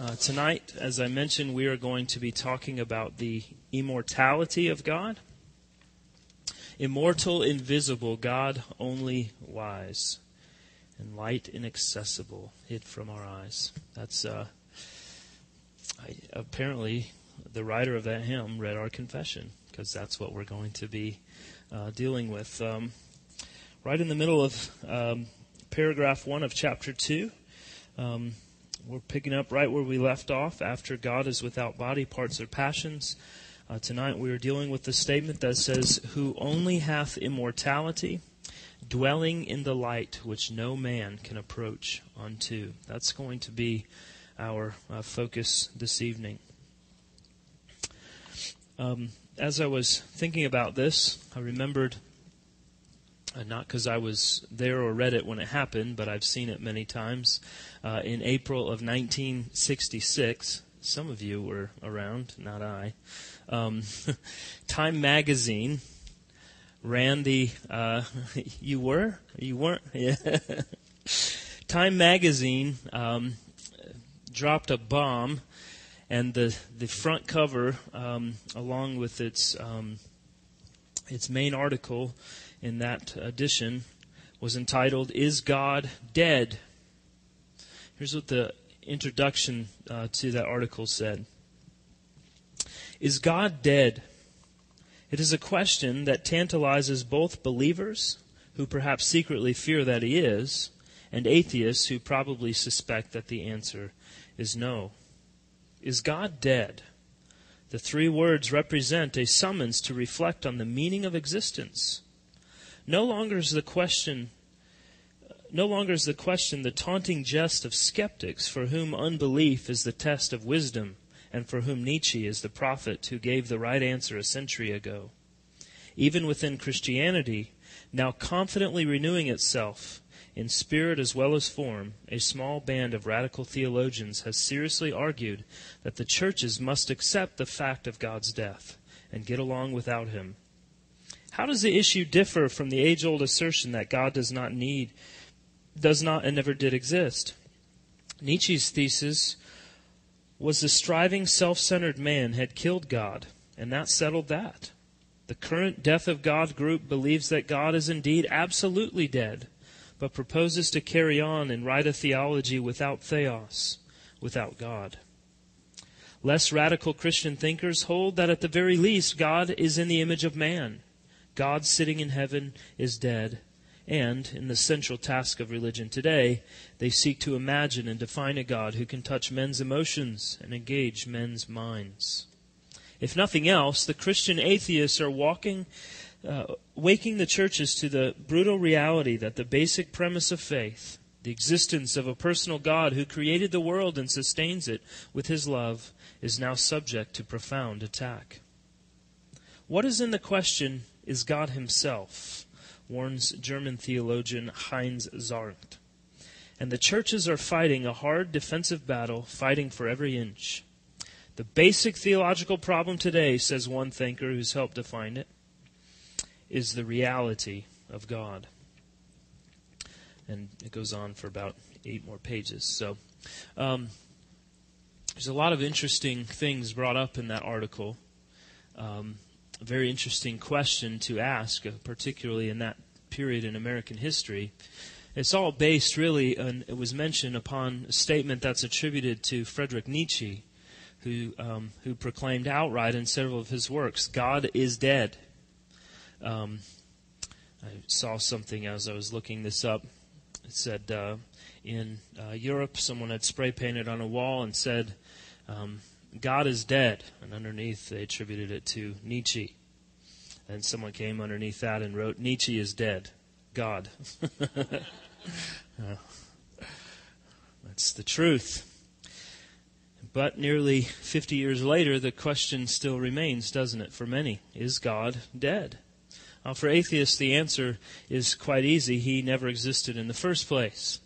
Uh, tonight, as I mentioned, we are going to be talking about the immortality of God. Immortal, invisible, God only wise, and light inaccessible, hid from our eyes. That's uh, I, apparently the writer of that hymn read our confession because that's what we're going to be uh, dealing with. Um, right in the middle of um, paragraph one of chapter two. Um, we're picking up right where we left off after God is without body, parts or passions. Uh, tonight we are dealing with the statement that says, Who only hath immortality, dwelling in the light which no man can approach unto. That's going to be our uh, focus this evening. Um, as I was thinking about this, I remembered uh, not because I was there or read it when it happened, but I've seen it many times. Uh, in April of 1966, some of you were around, not I. Um, Time magazine ran the. Uh, you were? You weren't? Yeah. Time magazine um, dropped a bomb, and the the front cover, um, along with its um, its main article in that edition was entitled, Is God Dead? Here's what the introduction uh, to that article said Is God dead? It is a question that tantalizes both believers, who perhaps secretly fear that he is, and atheists who probably suspect that the answer is no. Is God dead? The three words represent a summons to reflect on the meaning of existence no longer is the question no longer is the question the taunting jest of skeptics for whom unbelief is the test of wisdom and for whom Nietzsche is the prophet who gave the right answer a century ago. Even within Christianity, now confidently renewing itself in spirit as well as form, a small band of radical theologians has seriously argued that the churches must accept the fact of God's death and get along without him how does the issue differ from the age old assertion that God does not need, does not and never did exist? Nietzsche's thesis was the striving, self centered man had killed God, and that settled that. The current Death of God group believes that God is indeed absolutely dead, but proposes to carry on and write a theology without theos, without God. Less radical Christian thinkers hold that at the very least God is in the image of man God sitting in heaven is dead. And, in the central task of religion today, they seek to imagine and define a God who can touch men's emotions and engage men's minds. If nothing else, the Christian atheists are walking, uh, waking the churches to the brutal reality that the basic premise of faith, the existence of a personal God who created the world and sustains it with his love, is now subject to profound attack. What is in the question is God Himself, warns German theologian Heinz Zahrnt. And the churches are fighting a hard defensive battle, fighting for every inch. The basic theological problem today, says one thinker who's helped define it, is the reality of God. And it goes on for about eight more pages. So, um, there's a lot of interesting things brought up in that article. Um, a very interesting question to ask, uh, particularly in that period in American history. It's all based, really, and it was mentioned upon a statement that's attributed to Friedrich Nietzsche, who, um, who proclaimed outright in several of his works, God is dead. Um, I saw something as I was looking this up. It said uh, in uh, Europe, someone had spray painted on a wall and said, um, God is dead. And underneath, they attributed it to Nietzsche. And someone came underneath that and wrote, Nietzsche is dead. God. uh, that's the truth. But nearly 50 years later, the question still remains, doesn't it, for many? Is God dead? Now, for atheists, the answer is quite easy. He never existed in the first place.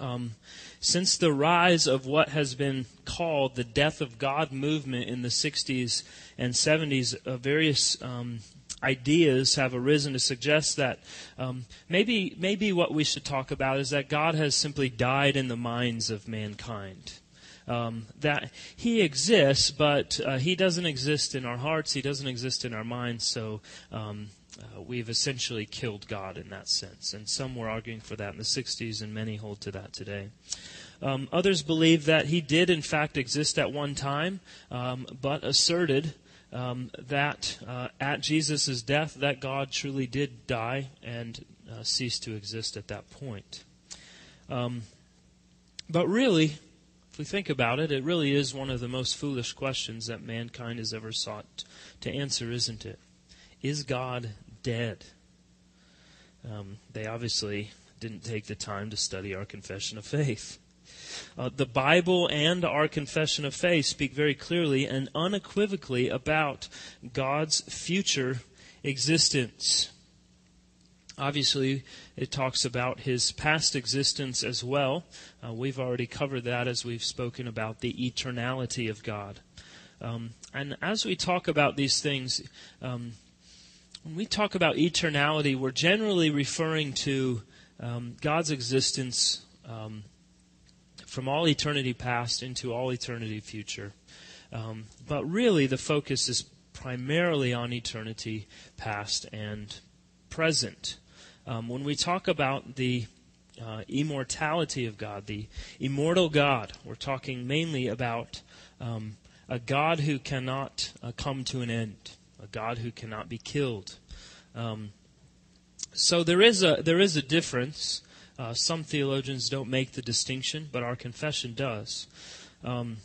Um, since the rise of what has been called the death of God movement in the 60s and 70s, uh, various um, ideas have arisen to suggest that um, maybe maybe what we should talk about is that God has simply died in the minds of mankind. Um, that He exists, but uh, He doesn't exist in our hearts. He doesn't exist in our minds. So um, uh, we've essentially killed God in that sense. And some were arguing for that in the 60s, and many hold to that today. Um, others believe that he did, in fact, exist at one time, um, but asserted um, that uh, at Jesus' death, that God truly did die and uh, cease to exist at that point. Um, but really, if we think about it, it really is one of the most foolish questions that mankind has ever sought to answer, isn't it? Is God dead? Um, they obviously didn't take the time to study our confession of faith. Uh, the Bible and our confession of faith speak very clearly and unequivocally about God's future existence. Obviously, it talks about his past existence as well. Uh, we've already covered that as we've spoken about the eternality of God. Um, and as we talk about these things, um, when we talk about eternality, we're generally referring to um, God's existence um, from all eternity past into all eternity future. Um, but really, the focus is primarily on eternity past and present. Um, when we talk about the uh, immortality of God, the immortal God, we're talking mainly about um, a God who cannot uh, come to an end, a God who cannot be killed. Um, so there is a there is a difference uh, some theologians don't make the distinction, but our confession does. Um,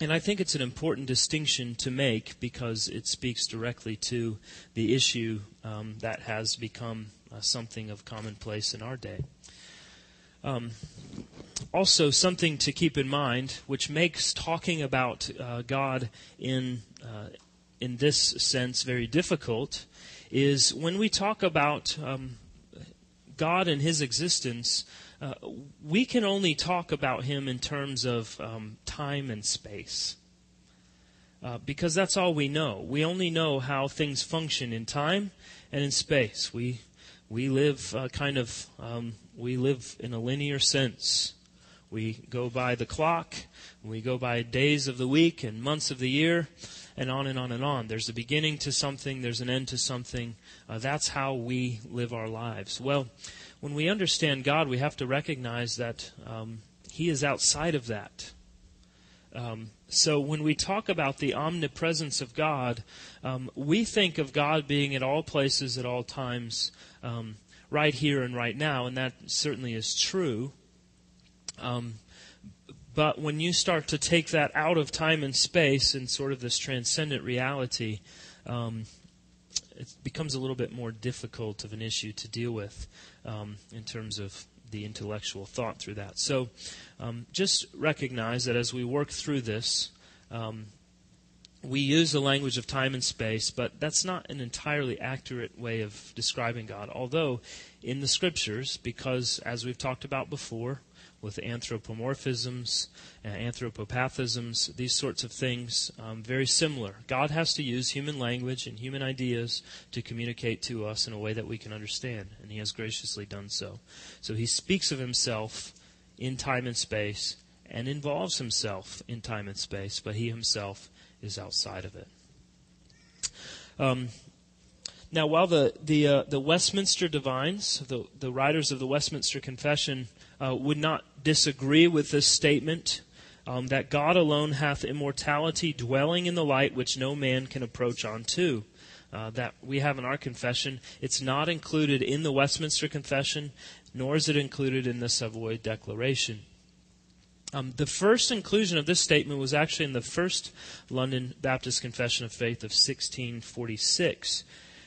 and I think it's an important distinction to make because it speaks directly to the issue um, that has become uh, something of commonplace in our day. Um, also, something to keep in mind, which makes talking about uh, God in uh, in this sense very difficult, is when we talk about um, God and His existence, uh, we can only talk about Him in terms of um, time and space. Uh, because that's all we know. We only know how things function in time and in space. We we live uh, kind of um, we live in a linear sense. We go by the clock. We go by days of the week and months of the year, and on and on and on. There's a beginning to something. There's an end to something. Uh, that's how we live our lives. Well, when we understand God, we have to recognize that um, He is outside of that. Um, so when we talk about the omnipresence of God, um, we think of God being at all places at all times, um, right here and right now, and that certainly is true. Um, but when you start to take that out of time and space and sort of this transcendent reality, um, it becomes a little bit more difficult of an issue to deal with um, in terms of the intellectual thought through that. So um, just recognize that as we work through this, um, we use the language of time and space, but that's not an entirely accurate way of describing God. Although, in the scriptures, because as we've talked about before, with anthropomorphisms, uh, anthropopathisms, these sorts of things, um, very similar. God has to use human language and human ideas to communicate to us in a way that we can understand, and He has graciously done so. So He speaks of Himself in time and space and involves Himself in time and space, but He Himself is outside of it. Um, now, while the the uh, the Westminster divines, the the writers of the Westminster Confession, uh, would not disagree with this statement um, that God alone hath immortality, dwelling in the light which no man can approach unto. Uh, that we have in our confession. It's not included in the Westminster Confession, nor is it included in the Savoy Declaration. Um, the first inclusion of this statement was actually in the first London Baptist Confession of Faith of 1646.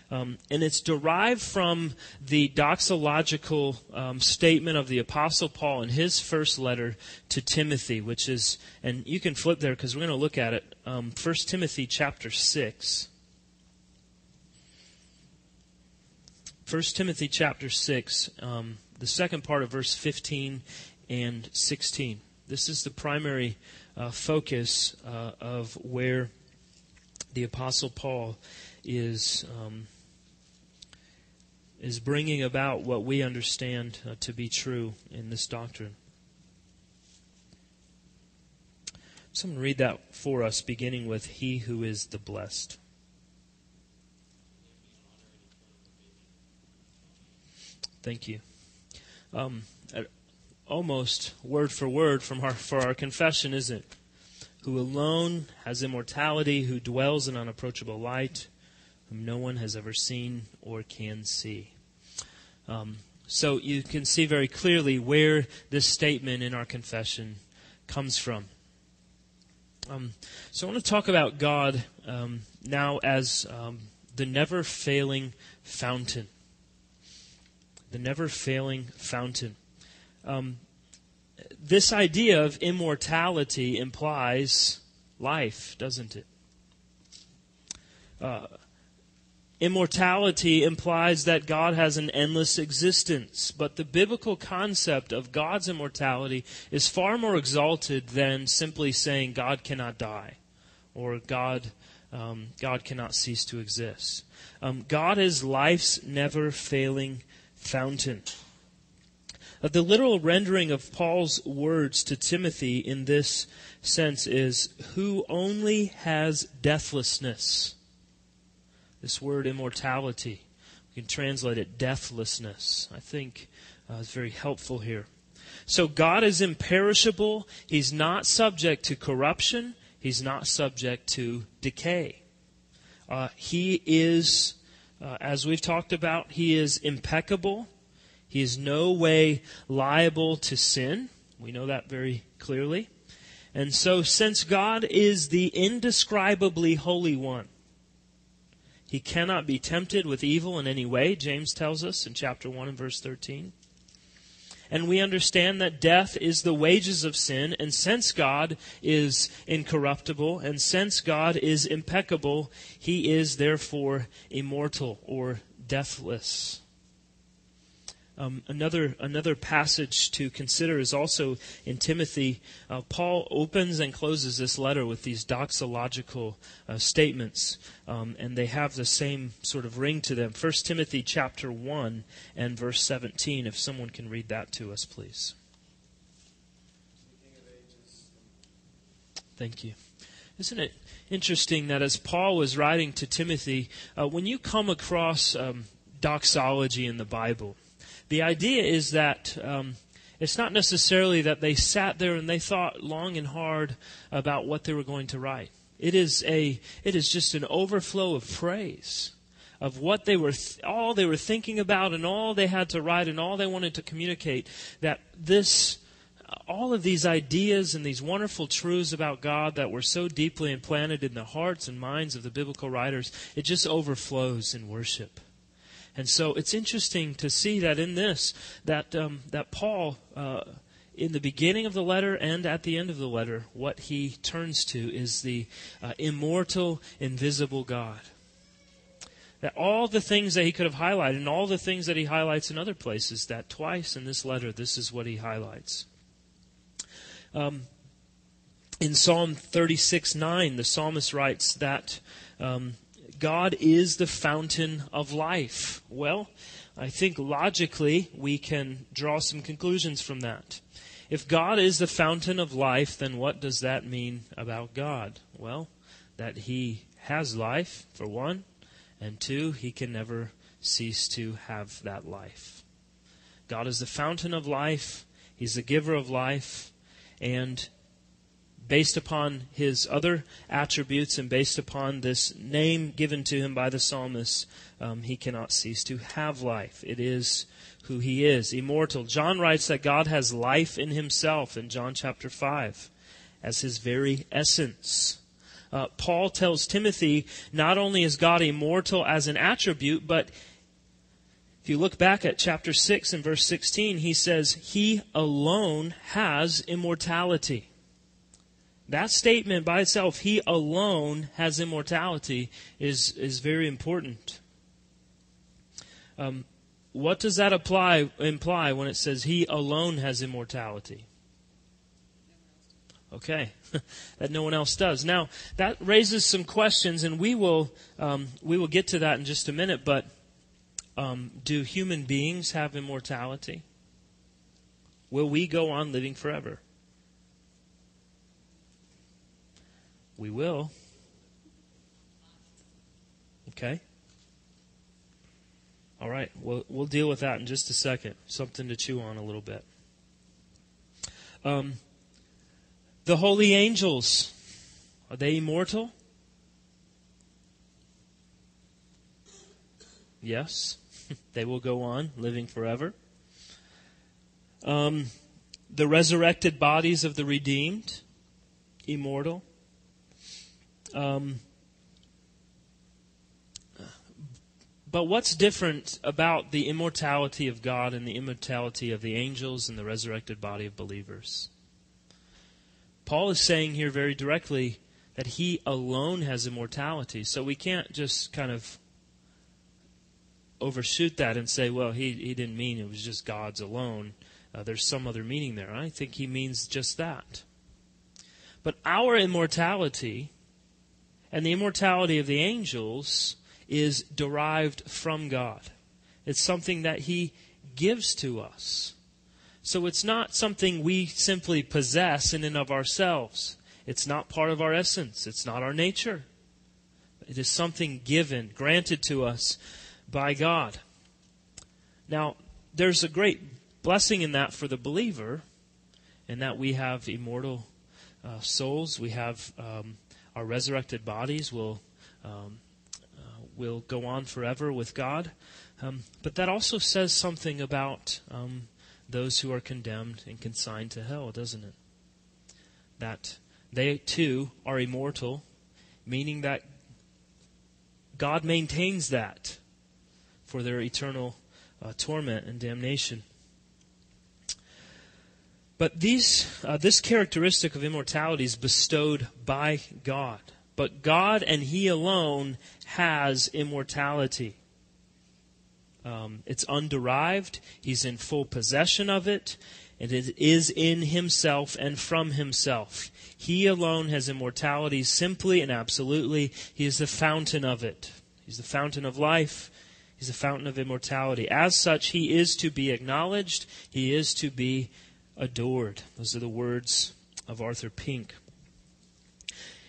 Um, and it's derived from the doxological um, statement of the Apostle Paul in his first letter to Timothy, which is, and you can flip there because we're going to look at it, um, 1 Timothy chapter 6. 1 Timothy chapter 6, um, the second part of verse 15 and 16. This is the primary uh, focus uh, of where the Apostle Paul is um, is bringing about what we understand uh, to be true in this doctrine. Someone read that for us, beginning with He who is the blessed. Thank you. Um, almost word for word from our, for our confession, is it? Who alone has immortality, who dwells in unapproachable light, whom no one has ever seen or can see. Um, so you can see very clearly where this statement in our confession comes from. Um, so I want to talk about God um, now as um, the never failing fountain. The never failing fountain. Um, this idea of immortality implies life, doesn't it? Uh, immortality implies that God has an endless existence, but the biblical concept of God's immortality is far more exalted than simply saying God cannot die or God, um, God cannot cease to exist. Um, God is life's never failing fountain. Uh, the literal rendering of Paul's words to Timothy in this sense is, who only has deathlessness. This word immortality, we can translate it deathlessness. I think uh, is very helpful here. So God is imperishable. He's not subject to corruption. He's not subject to decay. Uh, he is, uh, as we've talked about, he is impeccable. He is no way liable to sin. We know that very clearly. And so, since God is the indescribably holy one, he cannot be tempted with evil in any way, James tells us in chapter 1 and verse 13. And we understand that death is the wages of sin, and since God is incorruptible, and since God is impeccable, he is therefore immortal or deathless. Um, another another passage to consider is also in Timothy. Uh, Paul opens and closes this letter with these doxological uh, statements, um, and they have the same sort of ring to them. First Timothy chapter one and verse seventeen. If someone can read that to us, please. Thank you. Isn't it interesting that as Paul was writing to Timothy, uh, when you come across um, doxology in the Bible the idea is that um, it's not necessarily that they sat there and they thought long and hard about what they were going to write. It is a it is just an overflow of praise of what they were th- all they were thinking about and all they had to write and all they wanted to communicate that this all of these ideas and these wonderful truths about God that were so deeply implanted in the hearts and minds of the biblical writers it just overflows in worship and so it's interesting to see that in this, that, um, that Paul, uh, in the beginning of the letter and at the end of the letter, what he turns to is the uh, immortal, invisible God. That all the things that he could have highlighted and all the things that he highlights in other places, that twice in this letter, this is what he highlights. Um, in Psalm 36 9, the psalmist writes that um, God is the fountain of life. Well, I think logically we can draw some conclusions from that. If God is the fountain of life, then what does that mean about God? Well, that He has life, for one, and two, He can never cease to have that life. God is the fountain of life, He's the giver of life, and based upon his other attributes and based upon this name given to him by the psalmist, um, he cannot cease to have life. It is who he is, immortal. John writes that God has life in himself in John chapter 5 as his very essence. Uh, Paul tells Timothy not only is God immortal as an attribute, but if you look back at chapter 6 and verse 16, he says, He alone has immortality. That statement by itself, he alone has immortality, is, is very important. Um, what does that apply, imply when it says he alone has immortality? Okay, that no one else does. Now that raises some questions, and we will um, we will get to that in just a minute. But um, do human beings have immortality? Will we go on living forever? We will. Okay? All right, we'll, we'll deal with that in just a second. Something to chew on a little bit. Um, the holy angels, are they immortal? Yes, they will go on living forever. Um, the resurrected bodies of the redeemed, immortal. Um, but what's different about the immortality of God and the immortality of the angels and the resurrected body of believers? Paul is saying here very directly that he alone has immortality. So we can't just kind of overshoot that and say, well, he, he didn't mean it was just God's alone. Uh, there's some other meaning there. I think he means just that. But our immortality and the immortality of the angels is derived from God. It's something that he gives to us. So it's not something we simply possess in and of ourselves. It's not part of our essence. It's not our nature. It is something given, granted to us by God. Now, there's a great blessing in that for the believer, in that we have immortal uh, souls. We have um, our resurrected bodies will um, uh, will go on forever with God. Um, but that also says something about um, those who are condemned and consigned to hell, doesn't it? That they too are immortal, meaning that God maintains that for their eternal uh, torment and damnation. But these, uh, this characteristic of immortality is bestowed by God. But God and He alone has immortality. Um, it's underived. He's in full possession of it. And it is in Himself and from Himself. He alone has immortality simply and absolutely. He is the fountain of it. He's the fountain of life. He's the fountain of immortality. As such, He is to be acknowledged. He is to be adored. Those are the words of Arthur Pink.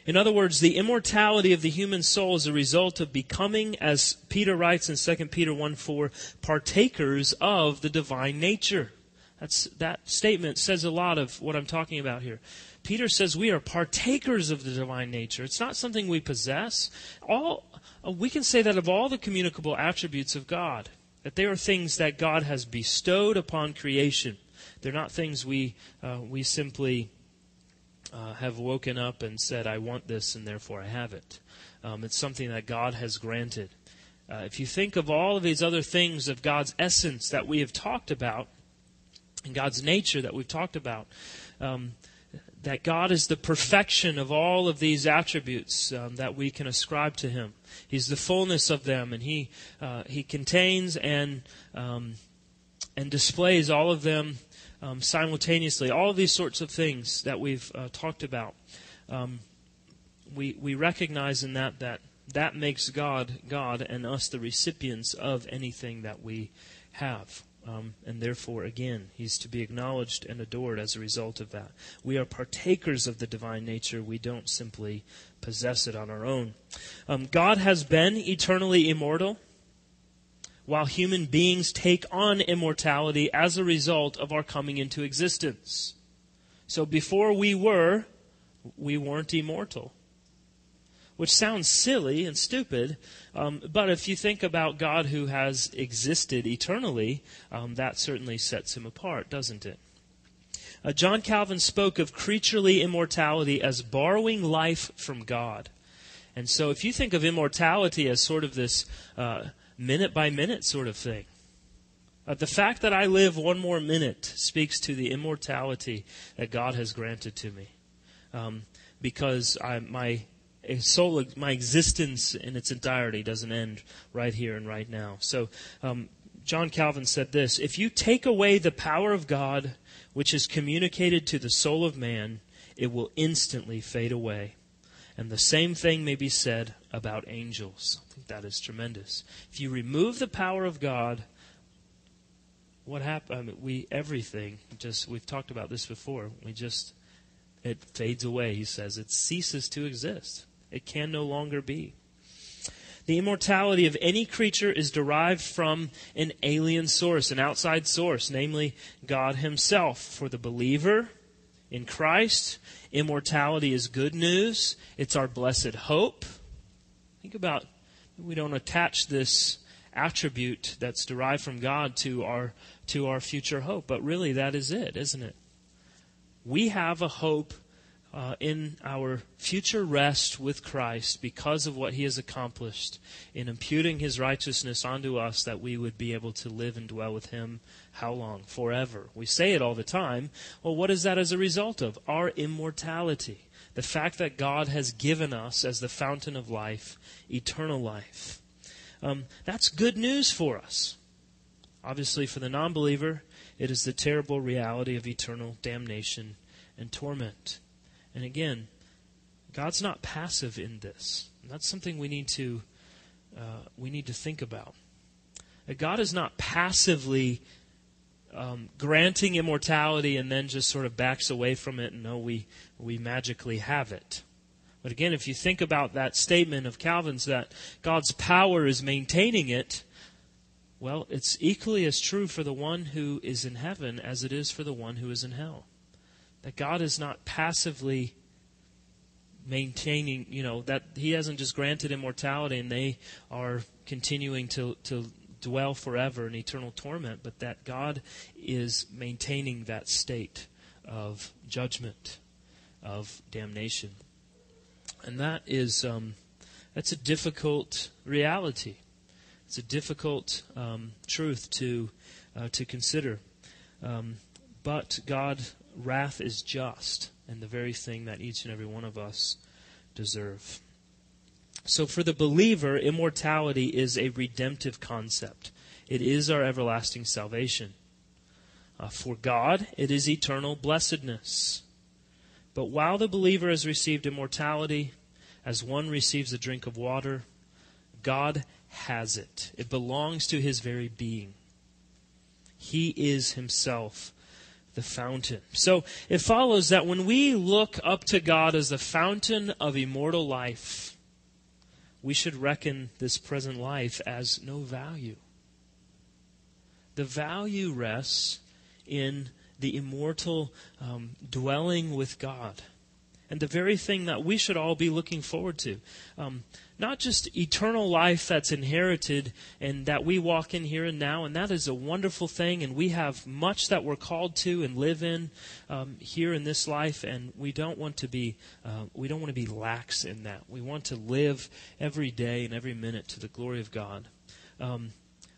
In other words, the immortality of the human soul is a result of becoming, as Peter writes in 2 Peter 1 4, partakers of the divine nature. That's, that statement says a lot of what I'm talking about here. Peter says we are partakers of the divine nature. It's not something we possess. All, uh, we can say that of all the communicable attributes of God, that they are things that God has bestowed upon creation. They're not things we, uh, we simply uh, have woken up and said, I want this and therefore I have it. Um, it's something that God has granted. Uh, if you think of all of these other things of God's essence that we have talked about, and God's nature that we've talked about, um, that God is the perfection of all of these attributes um, that we can ascribe to Him. He's the fullness of them, and He uh, He contains and um, and displays all of them um, simultaneously. All these sorts of things that we've uh, talked about, um, we we recognize in that that that makes God God and us the recipients of anything that we have. Um, and therefore, again, he's to be acknowledged and adored as a result of that. We are partakers of the divine nature. We don't simply possess it on our own. Um, God has been eternally immortal while human beings take on immortality as a result of our coming into existence. So before we were, we weren't immortal. Which sounds silly and stupid, um, but if you think about God who has existed eternally, um, that certainly sets him apart, doesn't it? Uh, John Calvin spoke of creaturely immortality as borrowing life from God. And so if you think of immortality as sort of this uh, minute by minute sort of thing. Uh, the fact that I live one more minute speaks to the immortality that God has granted to me. Um, because I, my soul, my existence in its entirety doesn't end right here and right now. So, um, John Calvin said this If you take away the power of God, which is communicated to the soul of man, it will instantly fade away. And the same thing may be said about angels. I think that is tremendous. If you remove the power of God, what happens? I mean, we everything just we've talked about this before. We just it fades away, he says. It ceases to exist. It can no longer be. The immortality of any creature is derived from an alien source, an outside source, namely God Himself. For the believer in Christ, immortality is good news. It's our blessed hope. Think about we don't attach this attribute that's derived from God to our to our future hope, but really that is it, isn't it? We have a hope uh, in our future rest with Christ because of what He has accomplished in imputing His righteousness onto us that we would be able to live and dwell with Him. How long? Forever. We say it all the time. Well, what is that as a result of? Our immortality. The fact that God has given us as the fountain of life, eternal life. Um, that's good news for us. Obviously, for the non believer, it is the terrible reality of eternal damnation and torment. And again, God's not passive in this. And that's something we need to uh, we need to think about. That God is not passively um, granting immortality and then just sort of backs away from it and no, we we magically have it. But again, if you think about that statement of Calvin's that God's power is maintaining it, well, it's equally as true for the one who is in heaven as it is for the one who is in hell. That God is not passively maintaining, you know, that He hasn't just granted immortality and they are continuing to, to dwell forever in eternal torment, but that God is maintaining that state of judgment, of damnation. And that is, um, that's a difficult reality. It's a difficult um, truth to, uh, to consider. Um, but God wrath is just and the very thing that each and every one of us deserve. So, for the believer, immortality is a redemptive concept. It is our everlasting salvation. Uh, for God, it is eternal blessedness. But while the believer has received immortality, as one receives a drink of water, God has it. It belongs to his very being. He is himself the fountain. So it follows that when we look up to God as the fountain of immortal life, we should reckon this present life as no value. The value rests in the immortal um, dwelling with God and the very thing that we should all be looking forward to. Um, not just eternal life that's inherited and that we walk in here and now, and that is a wonderful thing, and we have much that we're called to and live in um, here in this life, and we don't want to be uh, we don't want to be lax in that. We want to live every day and every minute to the glory of God. Um,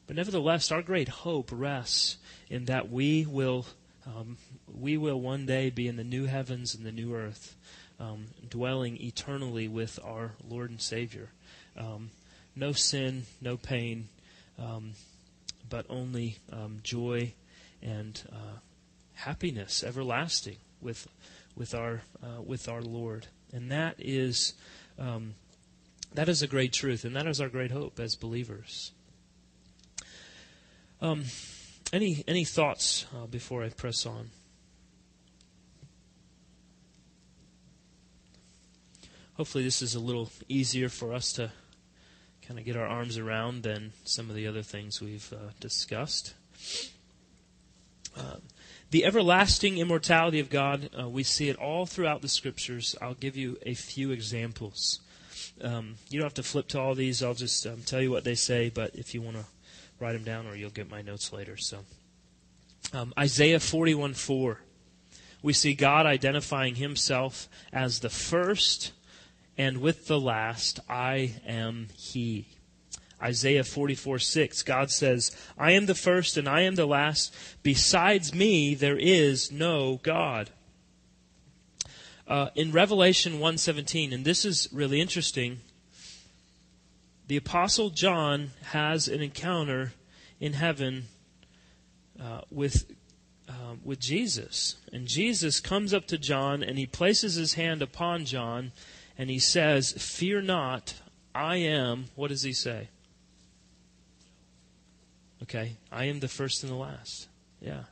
but nevertheless, our great hope rests in that we will um, we will one day be in the new heavens and the new earth um, dwelling eternally with our Lord and Savior. Um, no sin, no pain, um, but only um, joy and uh, happiness everlasting with with our uh, with our Lord, and that is um, that is a great truth, and that is our great hope as believers. Um, any any thoughts uh, before I press on? Hopefully this is a little easier for us to kind of get our arms around than some of the other things we've uh, discussed. Uh, the everlasting immortality of God, uh, we see it all throughout the scriptures. I'll give you a few examples. Um, you don't have to flip to all these. I'll just um, tell you what they say, but if you want to write them down, or you'll get my notes later. So, um, Isaiah 41 4. We see God identifying himself as the first and with the last, I am He. Isaiah 44 6, God says, I am the first and I am the last. Besides me, there is no God. Uh, in Revelation 1:17, and this is really interesting, the Apostle John has an encounter in heaven uh, with uh, with Jesus, and Jesus comes up to John and he places his hand upon John and he says, Fear not, I am, what does he say? Okay, I am the first and the last. Yeah.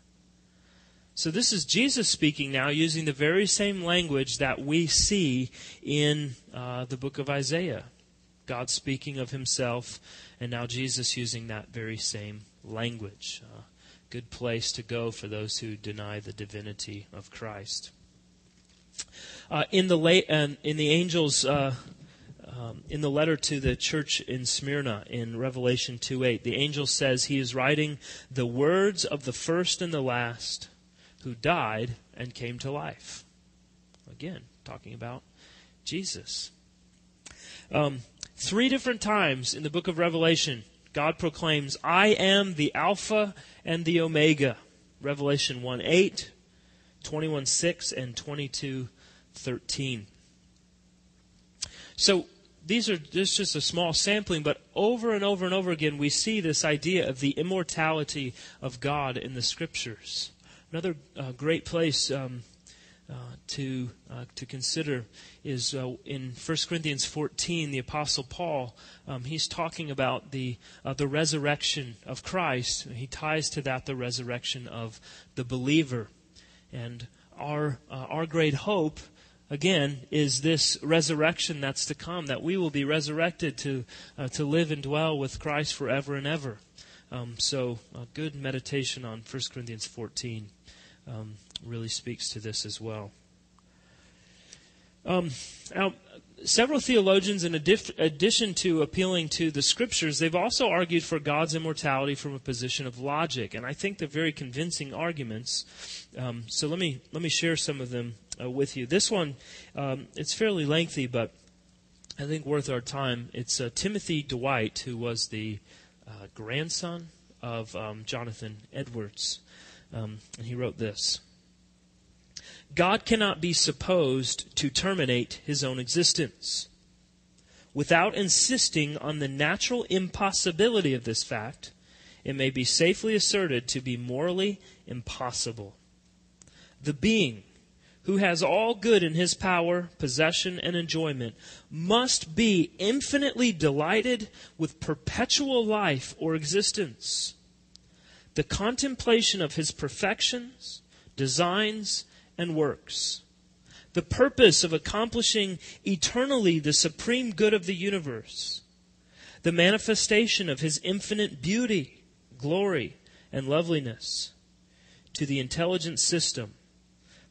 So this is Jesus speaking now using the very same language that we see in uh, the book of Isaiah. God speaking of himself, and now Jesus using that very same language. Uh, good place to go for those who deny the divinity of Christ. Uh, in the late, in the angels, uh, um, in the letter to the church in Smyrna in Revelation 2:8, the angel says he is writing the words of the first and the last who died and came to life. Again, talking about Jesus. Um, three different times in the book of Revelation, God proclaims, I am the Alpha and the Omega. Revelation 1 8, 21 6, and 22 13. So these are just, just a small sampling, but over and over and over again, we see this idea of the immortality of God in the Scriptures. Another uh, great place um, uh, to uh, to consider is uh, in 1 Corinthians 14. The Apostle Paul um, he's talking about the uh, the resurrection of Christ. He ties to that the resurrection of the believer, and our uh, our great hope again is this resurrection that's to come. That we will be resurrected to to live and dwell with Christ forever and ever. Um, so, a good meditation on 1 Corinthians 14 um, really speaks to this as well. Um, now, several theologians, in addition to appealing to the scriptures, they've also argued for God's immortality from a position of logic, and I think they're very convincing arguments. Um, so let me let me share some of them uh, with you. This one, um, it's fairly lengthy, but I think worth our time. It's uh, Timothy Dwight, who was the uh, grandson of um, Jonathan Edwards. Um, and he wrote this God cannot be supposed to terminate his own existence. Without insisting on the natural impossibility of this fact, it may be safely asserted to be morally impossible. The being who has all good in his power, possession, and enjoyment must be infinitely delighted with perpetual life or existence the contemplation of his perfections, designs, and works. The purpose of accomplishing eternally the supreme good of the universe. The manifestation of his infinite beauty, glory, and loveliness to the intelligent system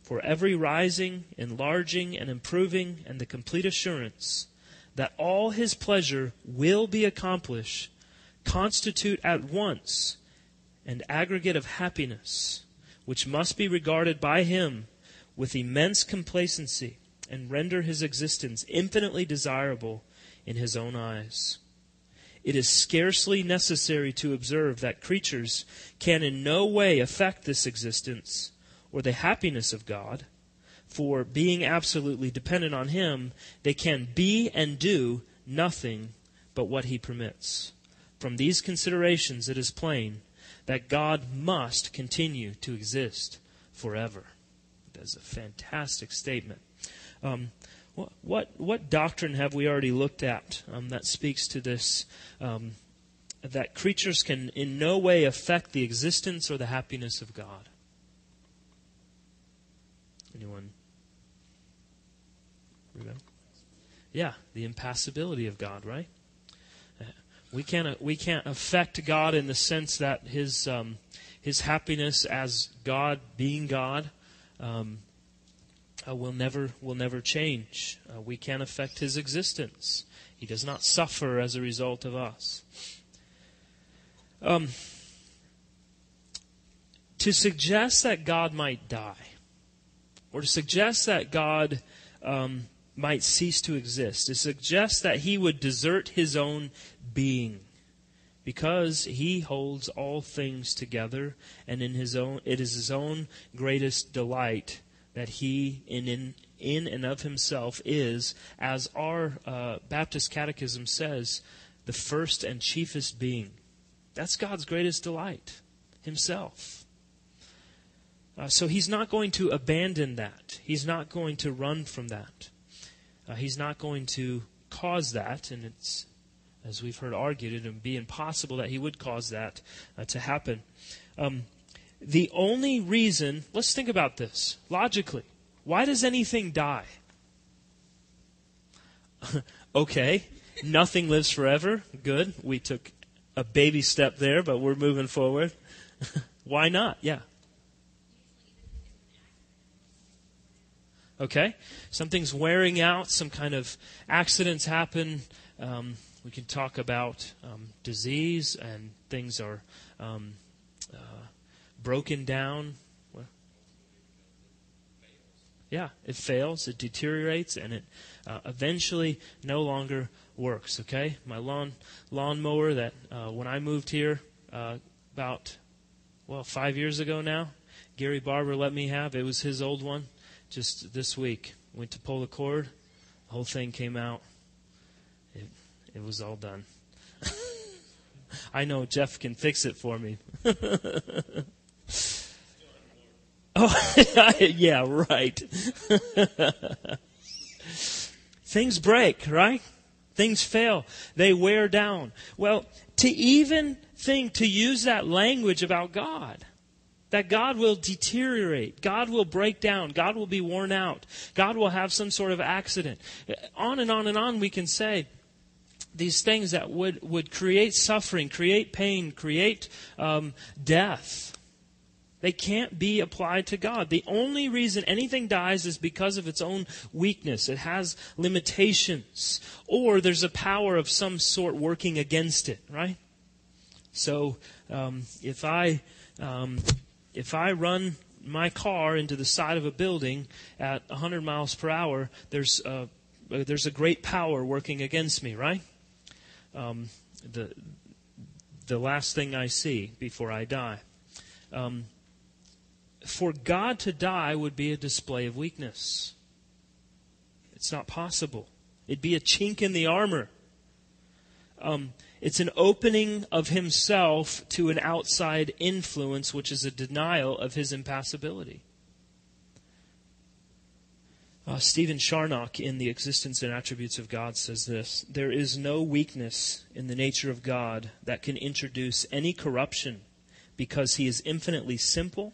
for every rising, enlarging, and improving, and the complete assurance that all his pleasure will be accomplished constitute at once an aggregate of happiness, which must be regarded by him with immense complacency and render his existence infinitely desirable in his own eyes. It is scarcely necessary to observe that creatures can in no way affect this existence or the happiness of God, for being absolutely dependent on Him, they can be and do nothing but what He permits. From these considerations, it is plain that God must continue to exist forever. That's a fantastic statement. Um, what, what, what doctrine have we already looked at um, that speaks to this? Um, that creatures can in no way affect the existence or the happiness of God. Anyone? Remember? Yeah, the impassibility of God, right? we can't we can't affect God in the sense that his um, his happiness as God being God um, uh, will never will never change. Uh, we can't affect his existence. He does not suffer as a result of us. Um, to suggest that God might die, or to suggest that God um, might cease to exist, to suggest that he would desert his own being because he holds all things together and in his own it is his own greatest delight that he in in, in and of himself is as our uh, baptist catechism says the first and chiefest being. That's god's greatest delight himself. Uh, so he's not going to abandon that. He's not going to run from that. Uh, he's not going to cause that and it's as we've heard argued, it would be impossible that he would cause that uh, to happen. Um, the only reason, let's think about this logically. Why does anything die? okay, nothing lives forever. Good. We took a baby step there, but we're moving forward. Why not? Yeah. Okay? Something's wearing out, some kind of accidents happen. Um, we can talk about um, disease and things are um, uh, broken down. Yeah, it fails, it deteriorates, and it uh, eventually no longer works. Okay, my lawn lawnmower that uh, when I moved here uh, about well five years ago now, Gary Barber let me have. It was his old one. Just this week, went to pull the cord, the whole thing came out. It was all done. I know Jeff can fix it for me. oh, yeah, right. Things break, right? Things fail. They wear down. Well, to even think to use that language about God, that God will deteriorate, God will break down, God will be worn out, God will have some sort of accident. On and on and on we can say these things that would, would create suffering, create pain, create um, death. They can't be applied to God. The only reason anything dies is because of its own weakness. It has limitations. Or there's a power of some sort working against it, right? So um, if I um, if I run my car into the side of a building at 100 miles per hour, there's a, there's a great power working against me, right? Um, the the last thing I see before I die. Um, for God to die would be a display of weakness. It's not possible. It'd be a chink in the armor. Um, it's an opening of himself to an outside influence, which is a denial of his impassibility. Uh, Stephen Charnock, in The Existence and Attributes of God, says this There is no weakness in the nature of God that can introduce any corruption because he is infinitely simple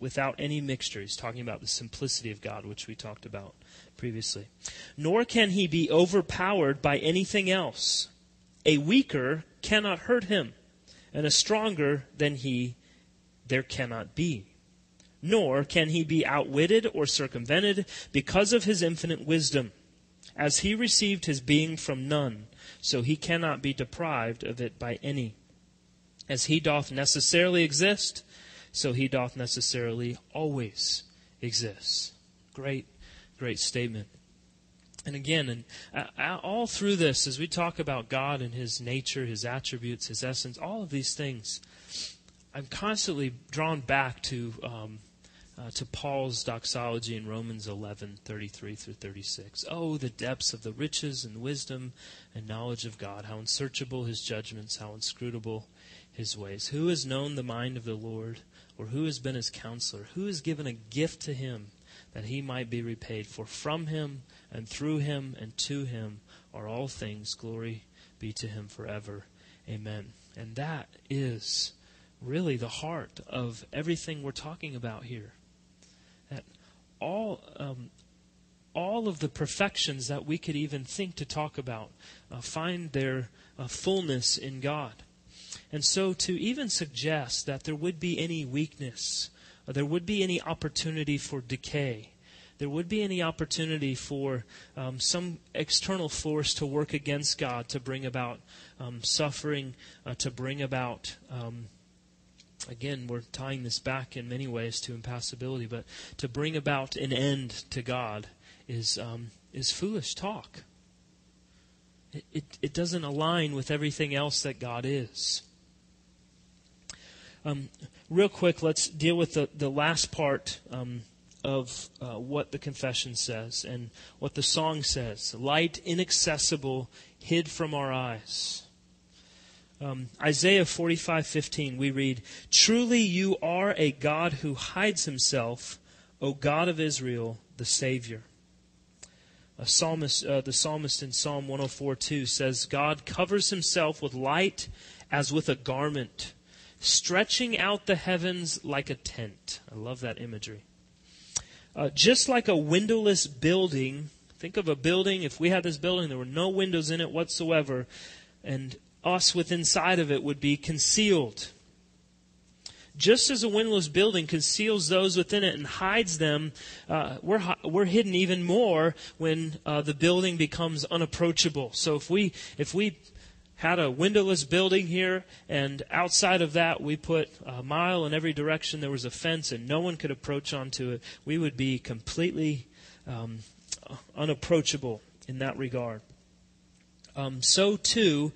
without any mixture. He's talking about the simplicity of God, which we talked about previously. Nor can he be overpowered by anything else. A weaker cannot hurt him, and a stronger than he there cannot be nor can he be outwitted or circumvented because of his infinite wisdom. As he received his being from none, so he cannot be deprived of it by any. As he doth necessarily exist, so he doth necessarily always exist. Great, great statement. And again, and uh, all through this, as we talk about God and His nature, His attributes, His essence, all of these things, I'm constantly drawn back to um, uh, to Paul's doxology in Romans 11:33 through 36. Oh, the depths of the riches and wisdom and knowledge of God! How unsearchable His judgments, how inscrutable His ways. Who has known the mind of the Lord, or who has been His counselor? Who has given a gift to Him that He might be repaid? For from Him and through Him and to Him are all things. Glory be to Him forever. Amen. And that is really the heart of everything we're talking about here all um, all of the perfections that we could even think to talk about uh, find their uh, fullness in God. And so to even suggest that there would be any weakness, uh, there would be any opportunity for decay, there would be any opportunity for um, some external force to work against God to bring about um, suffering, uh, to bring about um, again, we're tying this back in many ways to impassibility, but to bring about an end to God is, um, is foolish talk. It, it, it, doesn't align with everything else that God is. Um, real quick, let's deal with the, the last part um, of uh, what the confession says and what the song says. Light inaccessible, hid from our eyes. Um, Isaiah 45:15 we read, "Truly you are a God who hides himself, O God of Israel, the Savior." A psalmist, uh, the psalmist in Psalm 104:2 says, "God covers himself with light as with a garment. stretching out the heavens like a tent. I love that imagery. Uh, just like a windowless building, think of a building, if we had this building, there were no windows in it whatsoever, and us within inside of it would be concealed. Just as a windowless building conceals those within it and hides them, uh, we're, we're hidden even more when uh, the building becomes unapproachable. So if we, if we had a windowless building here, and outside of that we put a mile in every direction. There was a fence, and no one could approach onto it. We would be completely um, unapproachable in that regard. Um, so too,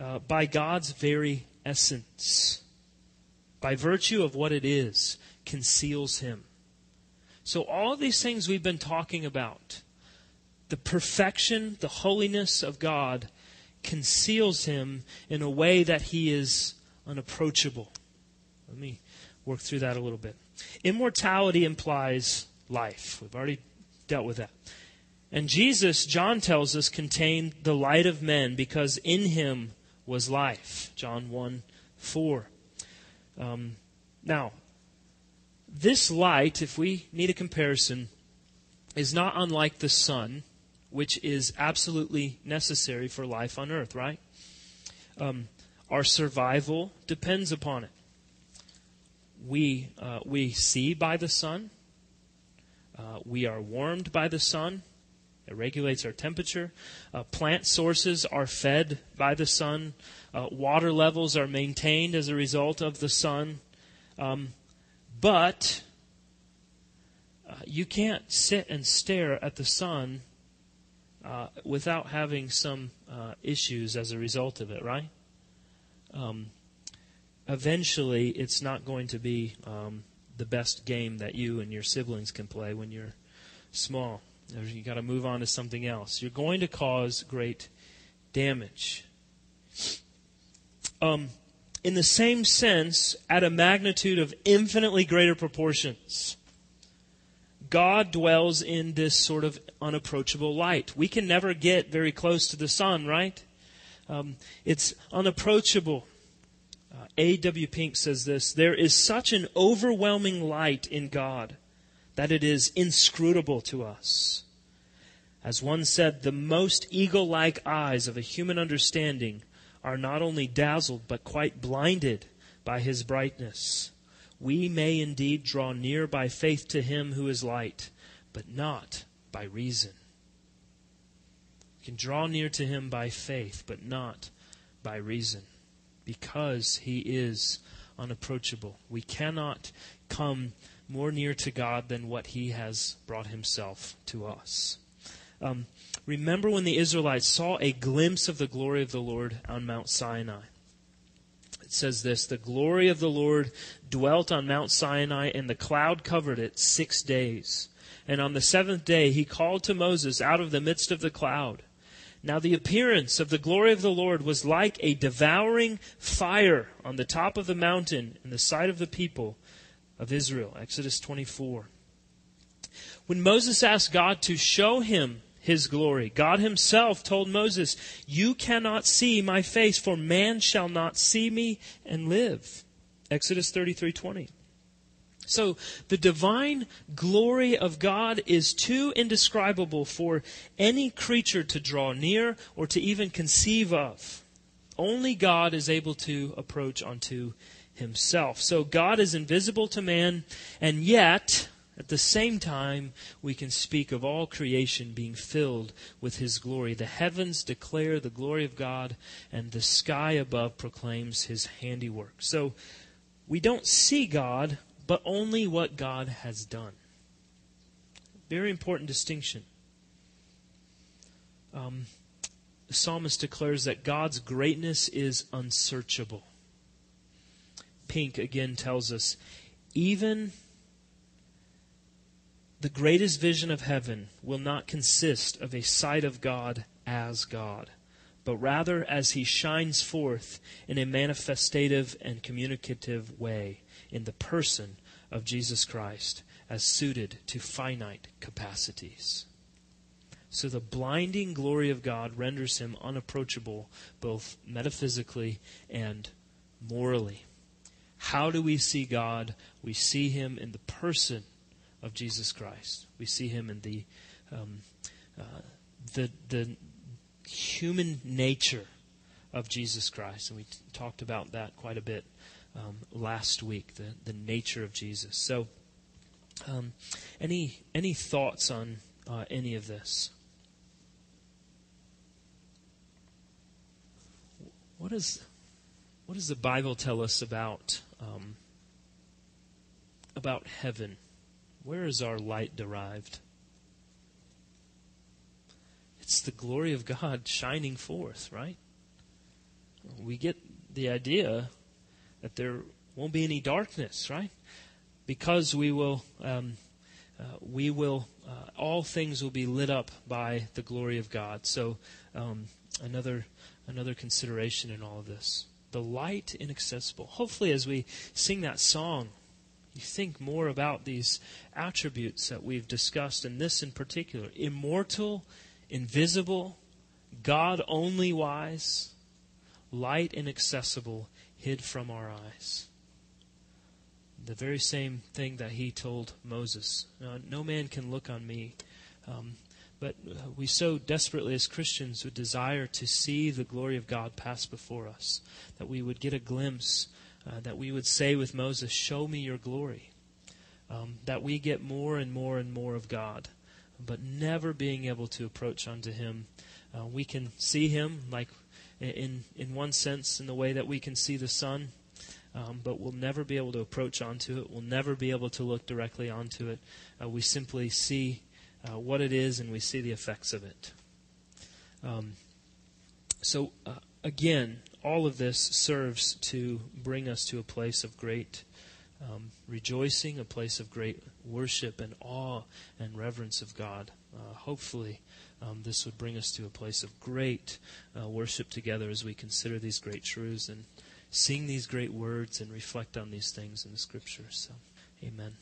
uh, by God's very essence, by virtue of what it is, conceals Him. So all these things we've been talking about, the perfection, the holiness of God conceals him in a way that he is unapproachable. Let me work through that a little bit. Immortality implies life. We've already dealt with that. And Jesus, John tells us, contained the light of men because in him was life. John 1 4. Um, now, this light, if we need a comparison, is not unlike the sun which is absolutely necessary for life on earth, right? Um, our survival depends upon it. We, uh, we see by the sun. Uh, we are warmed by the sun. It regulates our temperature. Uh, plant sources are fed by the sun. Uh, water levels are maintained as a result of the sun. Um, but uh, you can't sit and stare at the sun uh, without having some uh, issues as a result of it, right? Um, eventually, it's not going to be um, the best game that you and your siblings can play when you're small. You got to move on to something else. You're going to cause great damage. Um, in the same sense, at a magnitude of infinitely greater proportions. God dwells in this sort of unapproachable light. We can never get very close to the sun, right? Um, it's unapproachable. Uh, A.W. Pink says this There is such an overwhelming light in God that it is inscrutable to us. As one said, the most eagle like eyes of a human understanding are not only dazzled but quite blinded by his brightness we may indeed draw near by faith to him who is light, but not by reason. We can draw near to him by faith, but not by reason, because he is unapproachable. We cannot come more near to God than what he has brought himself to us. Um, remember when the Israelites saw a glimpse of the glory of the Lord on Mount Sinai it says this The glory of the Lord dwelt on Mount Sinai, and the cloud covered it six days. And on the seventh day he called to Moses out of the midst of the cloud. Now the appearance of the glory of the Lord was like a devouring fire on the top of the mountain in the sight of the people of Israel. Exodus 24. When Moses asked God to show him his glory. God himself told Moses, You cannot see my face, for man shall not see me and live. Exodus 33:20. So the divine glory of God is too indescribable for any creature to draw near or to even conceive of. Only God is able to approach unto himself. So God is invisible to man, and yet at the same time, we can speak of all creation being filled with His glory. The heavens declare the glory of God, and the sky above proclaims His handiwork. So, we don't see God, but only what God has done. Very important distinction. Um, the psalmist declares that God's greatness is unsearchable. Pink again tells us, even the greatest vision of heaven will not consist of a sight of God as God, but rather as he shines forth in a manifestative and communicative way in the person of Jesus Christ as suited to finite capacities. So the blinding glory of God renders him unapproachable both metaphysically and morally. How do we see God? We see Him in the person of Jesus Christ. We see Him in the um, uh, the the human nature of Jesus Christ, and we t- talked about that quite a bit um, last week. The the nature of Jesus. So, um, any any thoughts on uh, any of this? What is what does the Bible tell us about um, about heaven? Where is our light derived? It's the glory of God shining forth, right? We get the idea that there won't be any darkness, right? Because we will, um, uh, we will, uh, all things will be lit up by the glory of God. So, um, another another consideration in all of this. The light inaccessible. Hopefully, as we sing that song, you think more about these attributes that we've discussed, and this in particular immortal, invisible, God only wise, light inaccessible, hid from our eyes. The very same thing that he told Moses No man can look on me. Um, but uh, we so desperately, as Christians, would desire to see the glory of God pass before us, that we would get a glimpse, uh, that we would say with Moses, Show me your glory. Um, that we get more and more and more of God, but never being able to approach unto Him. Uh, we can see Him, like in, in one sense, in the way that we can see the sun, um, but we'll never be able to approach onto it. We'll never be able to look directly onto it. Uh, we simply see uh, what it is and we see the effects of it. Um, so, uh, again, all of this serves to bring us to a place of great um, rejoicing, a place of great worship and awe and reverence of God. Uh, hopefully, um, this would bring us to a place of great uh, worship together as we consider these great truths and sing these great words and reflect on these things in the Scriptures. So, amen.